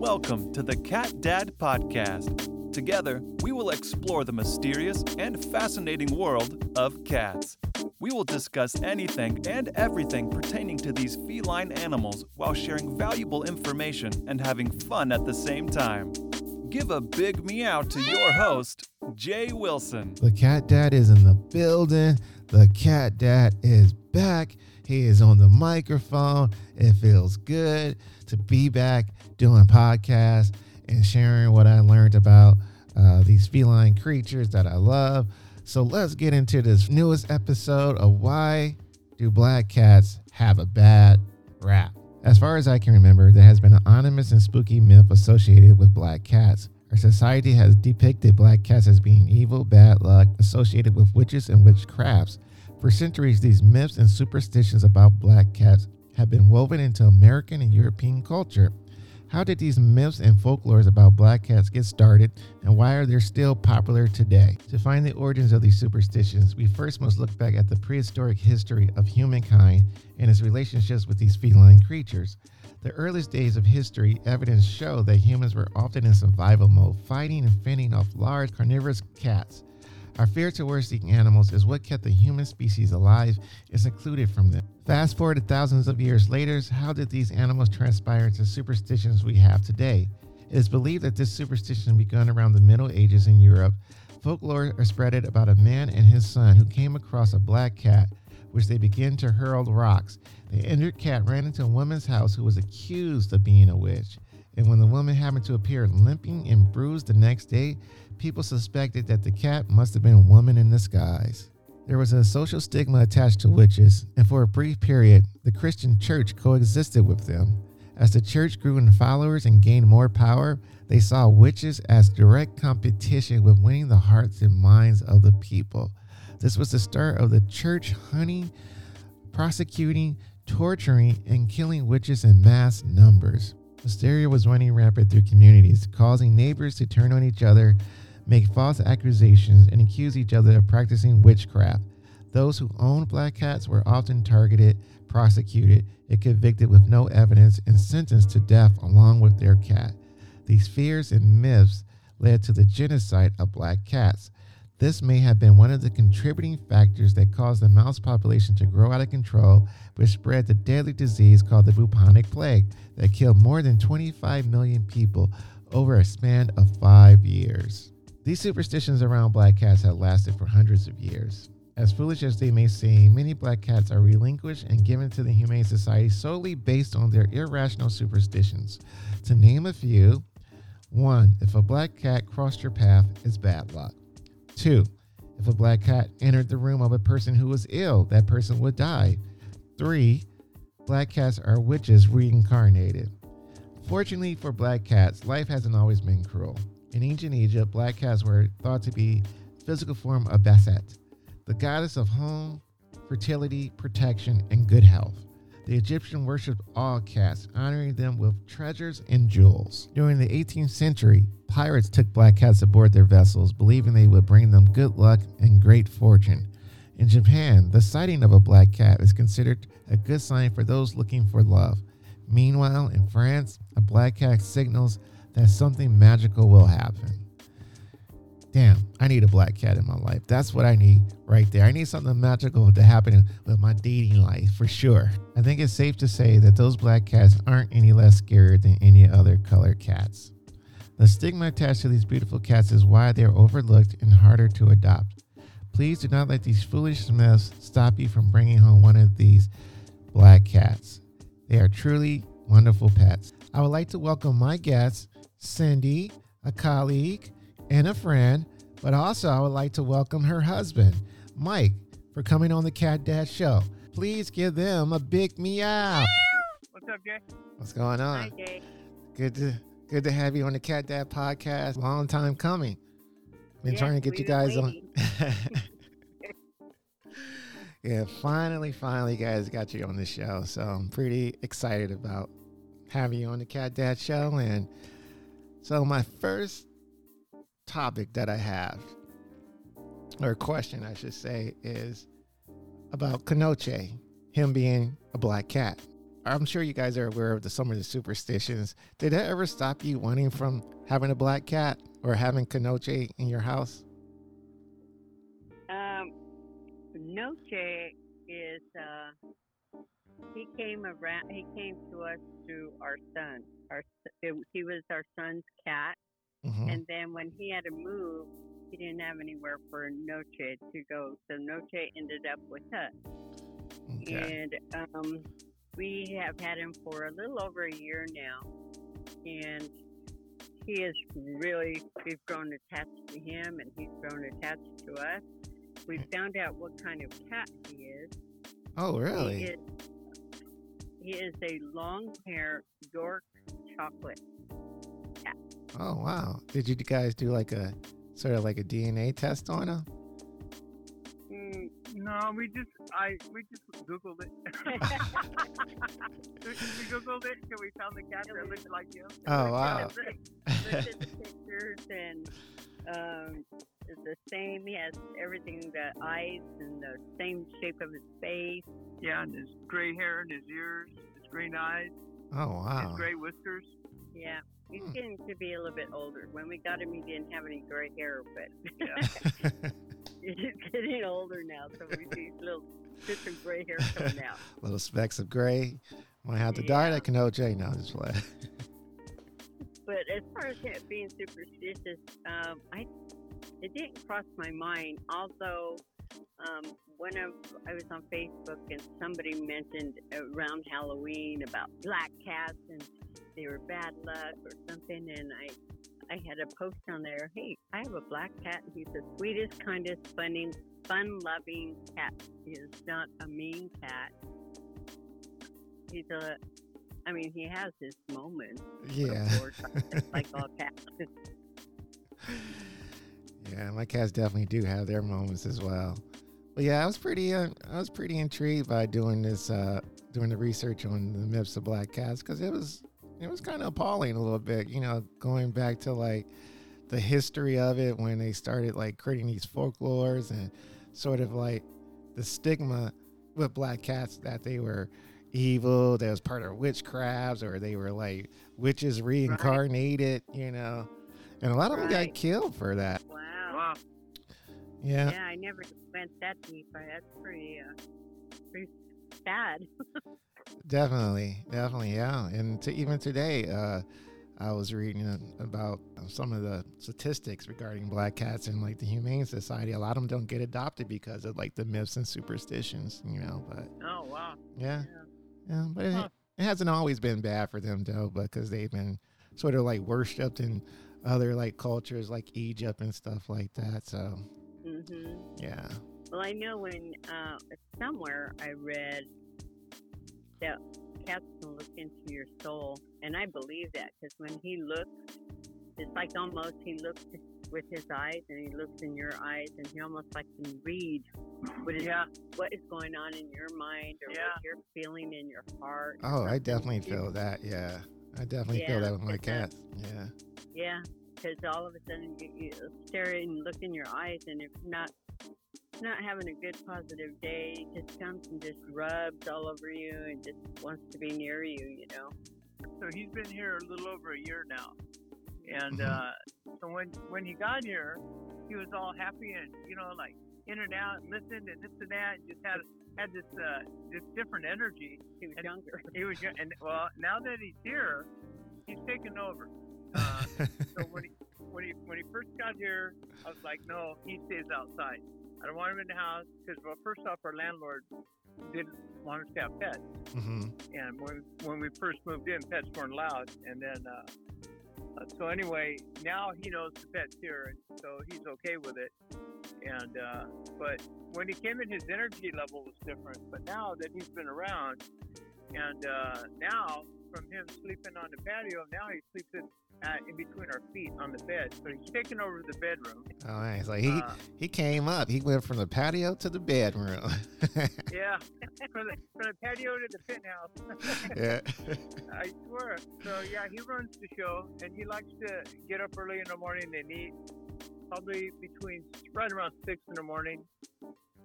Welcome to the Cat Dad Podcast. Together, we will explore the mysterious and fascinating world of cats. We will discuss anything and everything pertaining to these feline animals while sharing valuable information and having fun at the same time. Give a big meow to your host, Jay Wilson. The cat dad is in the building. The cat dad is back. He is on the microphone. It feels good to be back doing podcasts and sharing what I learned about uh, these feline creatures that I love. So let's get into this newest episode of Why Do Black Cats Have a Bad Rap? As far as I can remember, there has been an ominous and spooky myth associated with black cats. Our society has depicted black cats as being evil, bad luck, associated with witches and witchcrafts. For centuries, these myths and superstitions about black cats have been woven into American and European culture. How did these myths and folklores about black cats get started, and why are they still popular today? To find the origins of these superstitions, we first must look back at the prehistoric history of humankind and its relationships with these feline creatures. The earliest days of history, evidence show that humans were often in survival mode, fighting and fending off large carnivorous cats. Our fear towards these animals is what kept the human species alive and secluded from them. Fast forward to thousands of years later, how did these animals transpire into superstitions we have today? It is believed that this superstition began around the Middle Ages in Europe. Folklore are spreaded about a man and his son who came across a black cat, which they began to hurl rocks. The injured cat ran into a woman's house who was accused of being a witch. And when the woman happened to appear limping and bruised the next day, people suspected that the cat must have been a woman in disguise. There was a social stigma attached to witches, and for a brief period, the Christian church coexisted with them. As the church grew in followers and gained more power, they saw witches as direct competition with winning the hearts and minds of the people. This was the start of the church hunting, prosecuting, torturing, and killing witches in mass numbers. Hysteria was running rampant through communities, causing neighbors to turn on each other make false accusations, and accuse each other of practicing witchcraft. Those who owned black cats were often targeted, prosecuted, and convicted with no evidence and sentenced to death along with their cat. These fears and myths led to the genocide of black cats. This may have been one of the contributing factors that caused the mouse population to grow out of control, which spread the deadly disease called the bubonic plague that killed more than 25 million people over a span of five years. These superstitions around black cats have lasted for hundreds of years. As foolish as they may seem, many black cats are relinquished and given to the Humane Society solely based on their irrational superstitions. To name a few, one, if a black cat crossed your path, it's bad luck. Two, if a black cat entered the room of a person who was ill, that person would die. Three, black cats are witches reincarnated. Fortunately for black cats, life hasn't always been cruel. In ancient Egypt, black cats were thought to be physical form of Bastet, the goddess of home, fertility, protection, and good health. The Egyptian worshipped all cats, honoring them with treasures and jewels. During the 18th century, pirates took black cats aboard their vessels, believing they would bring them good luck and great fortune. In Japan, the sighting of a black cat is considered a good sign for those looking for love. Meanwhile, in France, a black cat signals that something magical will happen. Damn, I need a black cat in my life. That's what I need right there. I need something magical to happen with my dating life for sure. I think it's safe to say that those black cats aren't any less scary than any other colored cats. The stigma attached to these beautiful cats is why they are overlooked and harder to adopt. Please do not let these foolish myths stop you from bringing home one of these black cats. They are truly wonderful pets. I would like to welcome my guest, Cindy, a colleague and a friend, but also I would like to welcome her husband, Mike, for coming on the Cat Dad Show. Please give them a big meow. What's up, Jay? What's going on? Hi, Jay. Good to good to have you on the Cat Dad podcast. Long time coming. Been Yes, trying to get you been guys on. waiting. yeah, finally, finally, guys got you on the show. So I'm pretty excited about having you on the Cat Dad show. And so my first topic that I have, or question I should say, is about Kanoche, him being a black cat. I'm sure you guys are aware of the some of the superstitions. Did that ever stop you wanting from having a black cat or having Kanoche in your house? Um, Noche is uh, he came around. He came to us through our son. Our he was our son's cat, hmm and then when he had to move, he didn't have anywhere for Noche to go. So Noche ended up with us, Okay. and um, we have had him for a little over a year now, and he is really we've grown attached to him, and he's grown attached to us. We found out what kind of cat he is. Oh, He really? is, he is a long hair York chocolate. Oh, wow. Did you guys do like a sort of like a DNA test on him? Mm, no, we just I we just googled it. we, we googled it and we found the cat that looked like him. Oh, wow. Looked at the pictures and um, it's the same. He has everything the eyes and the same shape of his face. Yeah, and his gray hair and his ears, his green eyes, Oh, wow. his gray whiskers. Yeah. He's Hmm. getting to be a little bit older. When we got him, he didn't have any gray hair, but Yeah. he's getting older now, so we see little bits of gray hair coming out. Little specks of gray. Might have to dye Yeah. that Kanoche. No, just play. But as far as being superstitious, um, I it didn't cross my mind. Although um, when I, I was on Facebook and somebody mentioned around Halloween about black cats and they were bad luck or something, and I I had a post on there. Hey, I have a black cat. He's the sweetest, kindest, funny, fun-loving cat. He is not a mean cat. He's a I mean, he has his moments Yeah. like all cats. Yeah, my cats definitely do have their moments as well. But yeah, I was pretty, uh, I was pretty intrigued by doing this, uh, doing the research on the myths of black cats because it was, it was kind of appalling a little bit. You know, going back to like the history of it when they started like creating these folklores and sort of like the stigma with black cats that they were evil, that was part of witchcrafts, or they were like witches reincarnated. You know, and a lot of them got killed for that. Wow. Wow. Yeah. Yeah, I never went that deep. but That's pretty, uh, pretty sad. Definitely, definitely, yeah. And to even today, uh, I was reading about some of the statistics regarding black cats and like the Humane Society. A lot of them don't get adopted because of like the myths and superstitions, you know. But Oh wow. yeah, Yeah. yeah. But it, Huh. it hasn't always been bad for them though, because they've been sort of like worshipped in other like cultures like Egypt and stuff like that. So hmm yeah, Well, I know when uh, somewhere I read that cats can look into your soul, and I believe that because when he looks, it's like almost he looks with his eyes, and he looks in your eyes, and he almost like can read what is Yeah. what is going on in your mind or Yeah. what you're feeling in your heart. oh, I definitely feel that. Yeah, I definitely feel that with my cats. Yeah. Yeah, because all of a sudden you, you stare and look in your eyes, and if not not having a good positive day, just comes and just rubs all over you and just wants to be near you. You know. So he's been here a little over a year now, and Mhm. uh, so when when he got here, he was all happy and you know like in and out, and listened and this and that, and just had had this uh, this different energy. He was And- younger. He was young- and well now that he's here, he's taken over. Uh, so when he when he when he first got here, I was like, no, he stays outside. I don't want him in the house because well, first off, our landlord didn't want us to have pets. hmm And when when we first moved in, pets weren't allowed. And then, uh, uh, so anyway, now he knows the pets here, and so he's okay with it. And uh, but when he came in, his energy level was different. But now that he's been around, and uh, now from him sleeping on the patio, now he sleeps in, uh, in between our feet on the bed. So he's taking over the bedroom. Oh, nice. Like he Uh, he came up. He went from the patio to the bedroom. yeah, from the, from the patio to the penthouse. yeah. I swear. So yeah, he runs the show, and he likes to get up early in the morning and eat. Probably between right around six in the morning,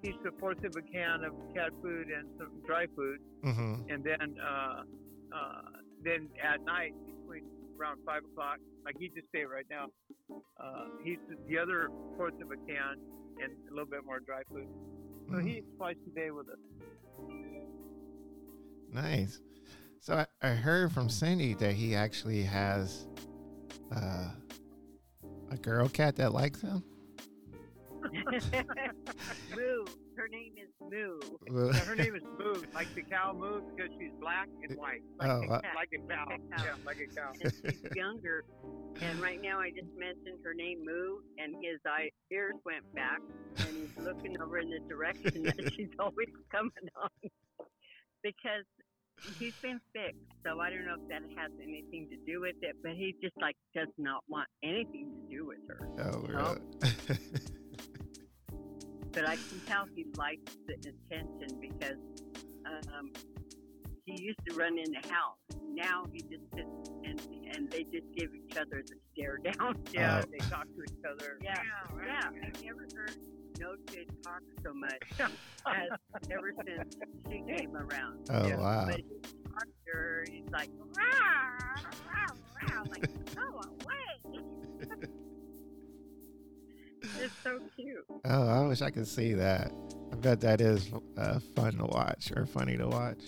eats a fourth of a can of cat food and some dry food, Mm-hmm. and then uh, uh, then at night between around five o'clock, like he just ate right now, uh, he eats the other fourth of a can and a little bit more dry food. So Mm. he eats twice a day with us. Nice. So I, I heard from Cindy that he actually has uh, a girl cat that likes him. Moo. Her name is Moo. Yeah, her name is Moo, like the cow Moo, because she's black and white, like, Oh, a, uh, like a cow. Yeah, like a cow. and she's younger. And right now, I just mentioned her name, Moo, and his eye, ears went back, and he's looking over in the direction that she's always coming on. because he's been fixed, so I don't know if that has anything to do with it, but he just like does not want anything to do with her. oh, really? But I can tell he likes the attention because um, he used to run in the house. Now he just sits and and they just give each other the stare down. Yeah, Oh. they talk to each other. Yeah, yeah. I've never heard No Kid talk so much as ever since she came around. oh, Yeah. wow. But he talks to her, he's like, rah, rah, rah. I'm like, go it's so cute. Oh, I wish I could see that. I bet that is uh, fun to watch or funny to watch.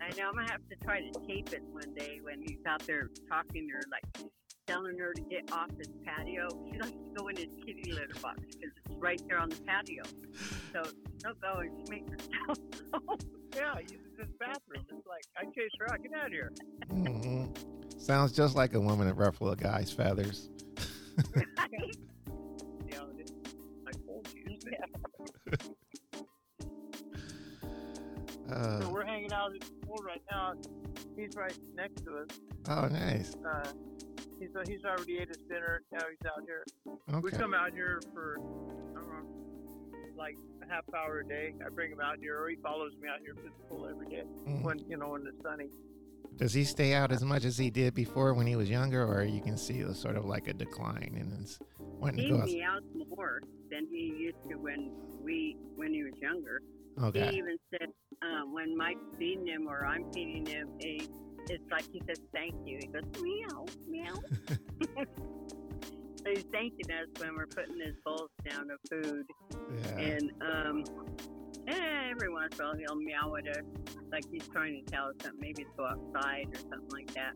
I know I'm gonna have to try to tape it one day when he's out there talking to her, like telling her to get off his patio. She likes to go in his kitty litter box because it's right there on the patio. So she'll go and she makes herself home. Yeah, he uses his bathroom. It's like, I chase her out. Get out of here. hmm Sounds just like a woman that ruffle a guy's feathers. right now. He's right next to us. oh, nice. Uh, he's uh, he's already ate his dinner. Now he's out here. We Okay. come out here for I don't know, like a half hour a day. I bring him out here, or he follows me out here to the pool every day Mhm. when you know when it's sunny. Does he stay out as much as he did before when he was younger, or you can see a sort of like a decline and it's wanting He to go? meows more than he used to when we when he was younger. Okay. He even said um, when Mike's feeding him or I'm feeding him, he, it's like he says thank you. He goes meow meow. so he's thanking us when we're putting his bowls down of food, Yeah. and um, eh, every once in a while he'll meow at us like he's trying to tell us something. Maybe to go outside or something like that.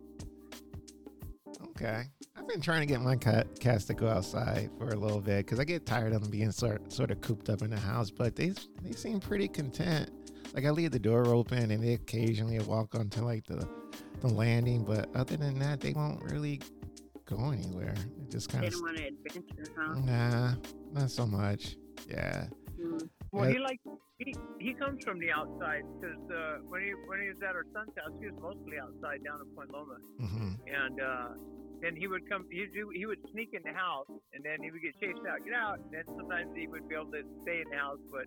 Okay. I've been trying to get my cat, cats to go outside for a little bit because I get tired of them being sort sort of cooped up in the house. But they they seem pretty content. Like I leave the door open and they occasionally walk onto like the the landing, but other than that, they won't really go anywhere. They just kind They of don't want to adventure, huh? nah, not so much. Yeah. Mm. Well, he like he he comes from the outside because uh, when he when he was at our son's house, he was mostly outside down in Point Loma, hmm and uh, then he would come. He do he would sneak in the house, and then he would get chased out, get out. And then sometimes he would be able to stay in the house, but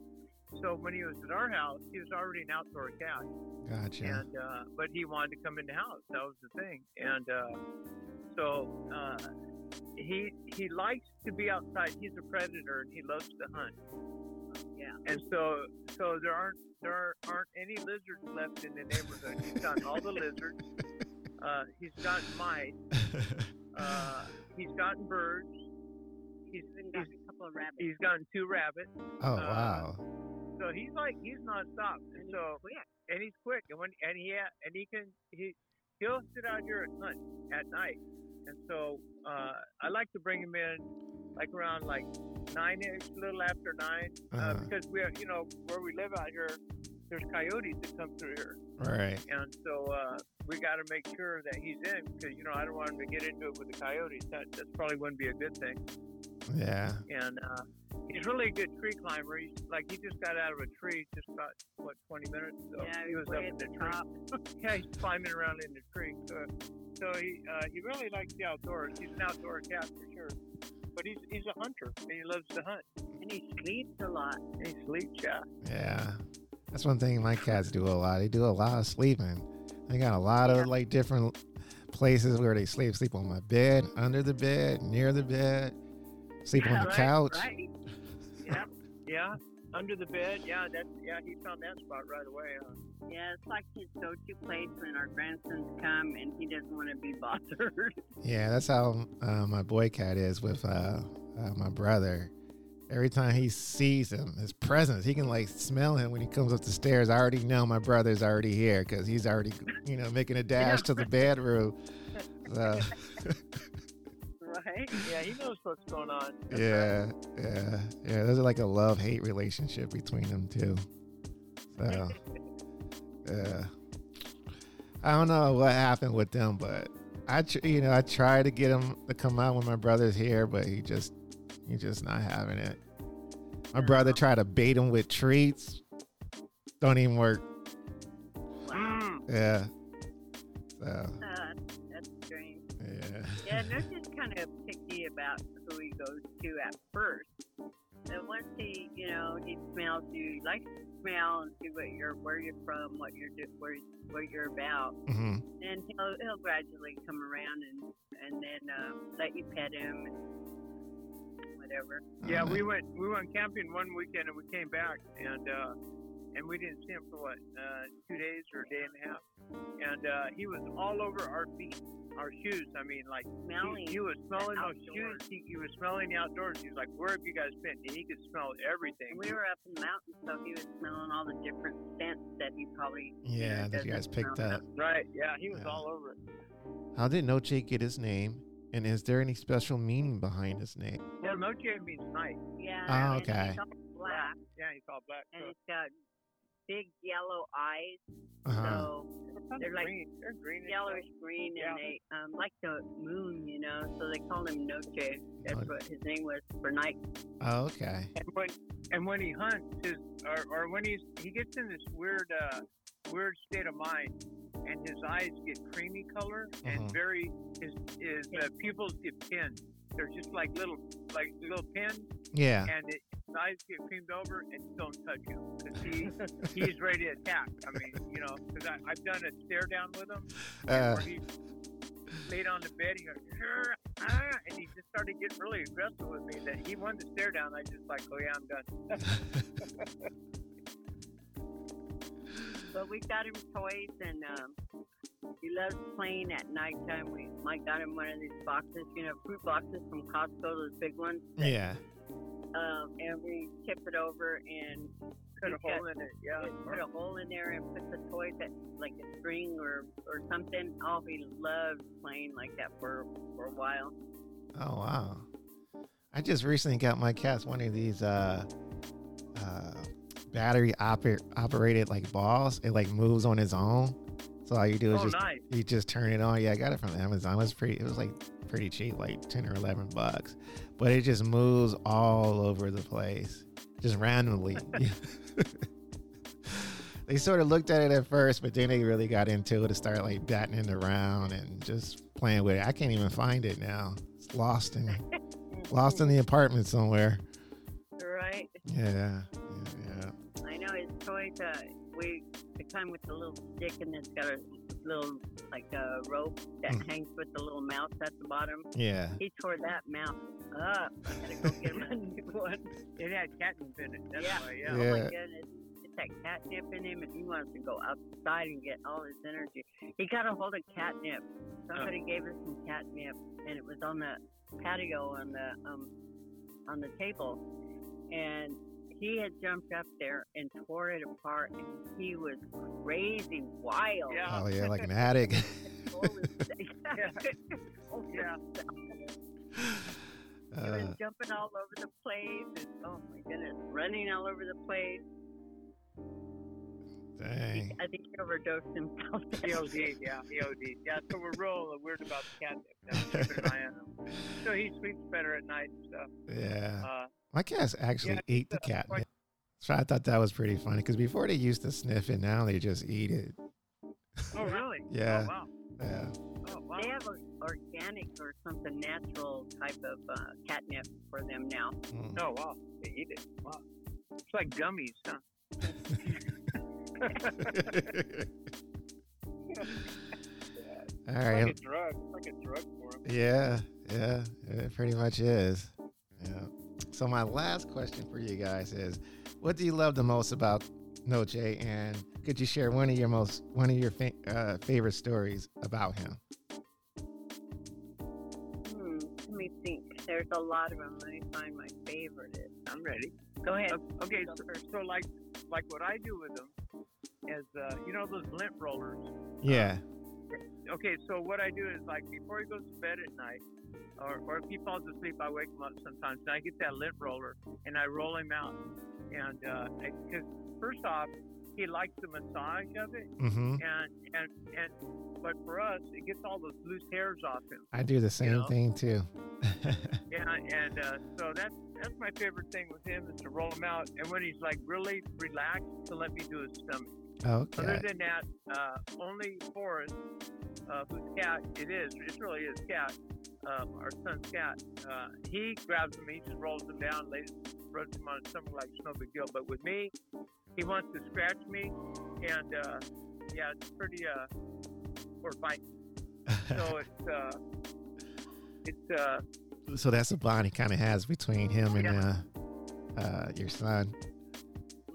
so when he was at our house, he was already an outdoor cat, Gotcha. and uh, but he wanted to come in the house. That was the thing, and uh, so uh, he he likes to be outside. He's a predator, and he loves to hunt. Yeah. And so, so there aren't there aren't, aren't any lizards left in the neighborhood. He's gotten all the lizards. Uh, he's gotten mice. Uh, he's gotten birds. He's Even got a couple of rabbits. He's gotten two rabbits. oh uh, wow. So he's like he's nonstop. And And so quick. and he's quick. And when and he ha- and he can he he'll sit out here at hunt at night. And so uh, I like to bring him in like around like nine ish, a little after nine, uh, Uh-huh. because we are you know where we live out here. There's coyotes that come through here, Right. and so uh, we got to make sure that he's in because you know I don't want him to get into it with the coyotes. That that probably wouldn't be a good thing. Yeah. And uh, he's really a good tree climber. He's like he just got out of a tree just about what 20 minutes ago. Yeah, he was way up at in the the tree. top. Yeah, he's climbing around in the tree. So, so he uh, he really likes the outdoors. He's an outdoor cat for sure. But he's he's a hunter and he loves to hunt. And he sleeps a lot. And he sleeps, yeah. Yeah. That's one thing my cats do a lot. They do a lot of sleeping. They got a lot of Yeah. like different places where they sleep. Sleep on my bed, under the bed, near the bed, sleep on the Right, couch. Right? Yeah. Yeah. Under the bed, yeah, that's yeah. He found that spot right away. Huh? Yeah, it's like his go-to place when our grandsons come, and he doesn't want to be bothered. Yeah, that's how uh, my boy cat is with uh, uh, my brother. Every time he sees him, his presence, he can like smell him when he comes up the stairs. I already know my brother's already here because he's already, you know, making a dash to the bedroom. So, right? Yeah, he knows what's going on. yeah, yeah, yeah. There's like a love hate relationship between them too. So, yeah. I don't know what happened with them, but I, tr- you know, I tried to get him to come out when my brother's here, but he just, he's just not having it. My brother tried to bait him with treats. Don't even work. Wow. Yeah. So, Uh, that's strange. yeah. Yeah, they're just kind of about who he goes to at first. And once he, you know, he smells you, he likes to smell and see what you're, where you're from, what you're, do, where, what you're about, hmm and he'll he'll gradually come around and and then um, let you pet him and whatever. Yeah, we went we went camping one weekend and we came back and uh, and we didn't see him for what uh, two days or a day and a half, and uh, he was all over our feet, our shoes. I mean, like Smelling. he, he was smelling our shoes. He, he was smelling the outdoors. He was like, "Where have you guys been?" And he could smell everything. We were up in the mountains, so he was smelling all the different scents that he probably Yeah, that you guys picked smell. up. Right? Yeah, he was Yeah. all over it. How did Noche get his name? And is there any special meaning behind his name? Well, Noche means night. Yeah. Oh, and okay. He's all black, Yeah, he's all black. and So, he's got big yellow eyes. Uh-huh. So they're like green. They're green. yellowish green, Yeah. and they um, like the moon, you know. So they called him Noche. That's Oh. what his name was for night. Oh, okay. And when and when he hunts, his or, or when he's he gets in this weird uh, weird state of mind, and his eyes get creamy color and Mhm. very his his uh, pupils get pinned. They're just like little like little pins, Yeah. and it, his eyes get creamed over and don't touch him because he he's ready to attack. I mean, you know, because I've done a stare down with him Uh, where he laid on the bed. He goes, "Grr, ah," and he just started getting really aggressive with me. That he wanted to stare down. I just like, oh yeah, I'm done. But we got him toys, and um, he loves playing at nighttime. We Mike got him one of these boxes, you know, fruit boxes from Costco, those big ones. yeah. Um, and we tip it over and put a got- hole in it. Yeah. put a hole in there and put the toys that like a string or or something. Oh, he loved playing like that for for a while. Oh, wow. I just recently got my cats one of these uh, uh, battery oper- operated like balls. It like moves on its own. So all you do is Oh, just nice. you just turn it on. Yeah, I got it from Amazon. It was pretty. It was like pretty cheap, like ten or eleven bucks. But it just moves all over the place, just randomly. they sort of looked at it at first, but then they really got into it to start like batting it around and just playing with it. I can't even find it now. It's lost in lost in the apartment somewhere. Right. Yeah, yeah, yeah. I know his toys. Uh, we the kind with the little stick and it's got a little like a rope that Mm. hangs with the little mouse at the bottom. Yeah. He tore that mouse up. I had to go get him a new one. It had catnip in it. That's Yeah. why. Yeah. Oh my goodness. It's that catnip in him, and he wants to go outside and get all his energy. He got a hold of catnip. Somebody gave us some catnip, and it was on the patio on the um on the table, and he had jumped up there and tore it apart, and he was crazy wild. Yeah. Oh yeah, like an addict. Control himself. Yeah. himself. He Uh, was jumping all over the place, and oh my goodness, running all over the place. dang. I think he overdosed himself. He OD'd, yeah, he OD'd. Yeah, so we're real weird about the catnip now. Keeping an eye on him. So he sleeps better at night and stuff. Yeah. Uh, My cats actually Yeah, eat the catnip. So I thought that was pretty funny because before they used to sniff it, now they just eat it. oh, really? Yeah. Oh, wow. Yeah. Oh, wow. They have a organic or something natural type of uh, catnip for them now. Mm. Oh, wow. They eat it. Wow. It's like gummies, huh? All It's like a drug. It's like a drug for them. Yeah. Yeah. It pretty much is. Yeah. So my last question for you guys is, what do you love the most about Noche? And could you share one of your most one of your fa- uh, favorite stories about him? Hmm, let me think. There's a lot of them. Let me find my favorite. Is. I'm ready. Go ahead. O- Okay, Go so, so like like what I do with them is uh, you know those lint rollers. Yeah. Okay, so what I do is like before he goes to bed at night, or, or if he falls asleep, I wake him up sometimes, and I get that lint roller and I roll him out. And because first off, he likes the massage of it, Mm-hmm. and and and but for us, it gets all those loose hairs off him. I do the same know? thing too. Yeah, and uh, so that's that's my favorite thing with him is to roll him out, and when he's like really relaxed, to let me do his stomach. okay. Other than that, uh, only Forrest, uh, whose cat it is, it really is cat, um, our son's cat. Uh, he grabs him, he just rolls him down, lays, rubs him on his stomach like it's no big deal. But with me, he wants to scratch me, and uh, yeah, it's pretty uh, or bite. So it's uh, it's uh, so that's a bond he kind of has between him and Yeah. uh, uh, your son.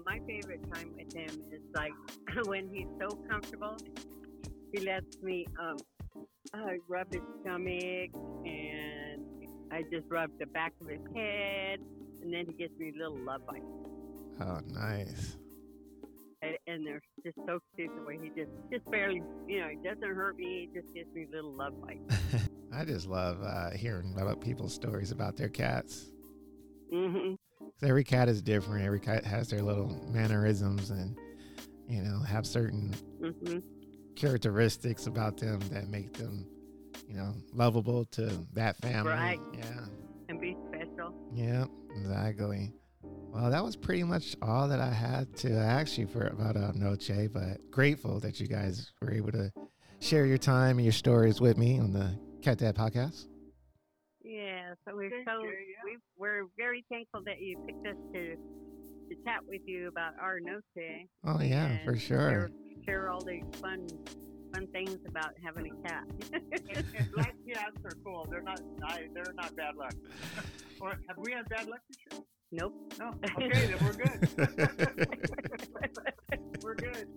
My favorite time with him is like when he's so comfortable. He lets me um, I rub his stomach and I just rub the back of his head, and then he gives me little love bites. Oh, nice. and, and they're just so cute the way he just just barely you know he doesn't hurt me he just gives me little love bites I just love uh, hearing about people's stories about their cats. hmm 'Cause every cat is different. Every cat has their little mannerisms and, you know, have certain hmm characteristics about them that make them, you know, lovable to that family. Right. Yeah. and be special Yeah, exactly. Well, that was pretty much all that I had to ask you for about uh, Noche, but grateful that you guys were able to share your time and your stories with me on the Cat Dad podcast. yeah so we're Thank so you, yeah. we, we're very thankful that you picked us to to chat with you about our Noche. Oh, yeah, for and sure. Share, share all these fun fun things about having a cat and, and black cats are cool. They're not. I, they're not bad luck. or have we had bad luck this year? nope No. Okay, then we're good. we're good.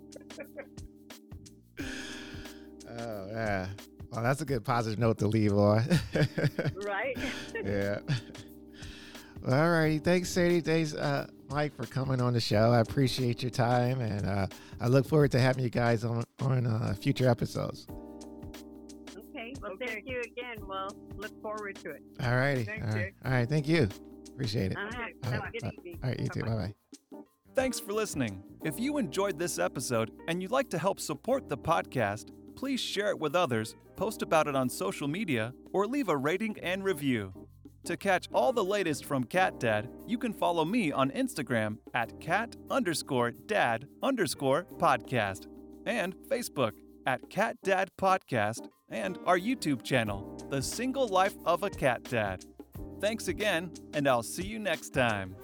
oh, yeah. Well, that's a good positive note to leave on. right yeah. Well, all righty. Thanks, Sadie. Thanks, uh, Mike, for coming on the show. I appreciate your time, and uh, I look forward to having you guys on on uh, future episodes. okay well Okay. thank you again we'll look forward to it All righty. Thanks, all right. Jay. All right. Thank you. Appreciate it. all right All have a good evening All right. You too. Bye-bye. Bye bye. Thanks for listening. If you enjoyed this episode and you'd like to help support the podcast, please share it with others, post about it on social media, or leave a rating and review. To catch all the latest from Cat Dad, you can follow me on Instagram at cat underscore dad underscore podcast and Facebook at Cat Dad Podcast and our YouTube channel, The Single Life of a Cat Dad. Thanks again, and I'll see you next time.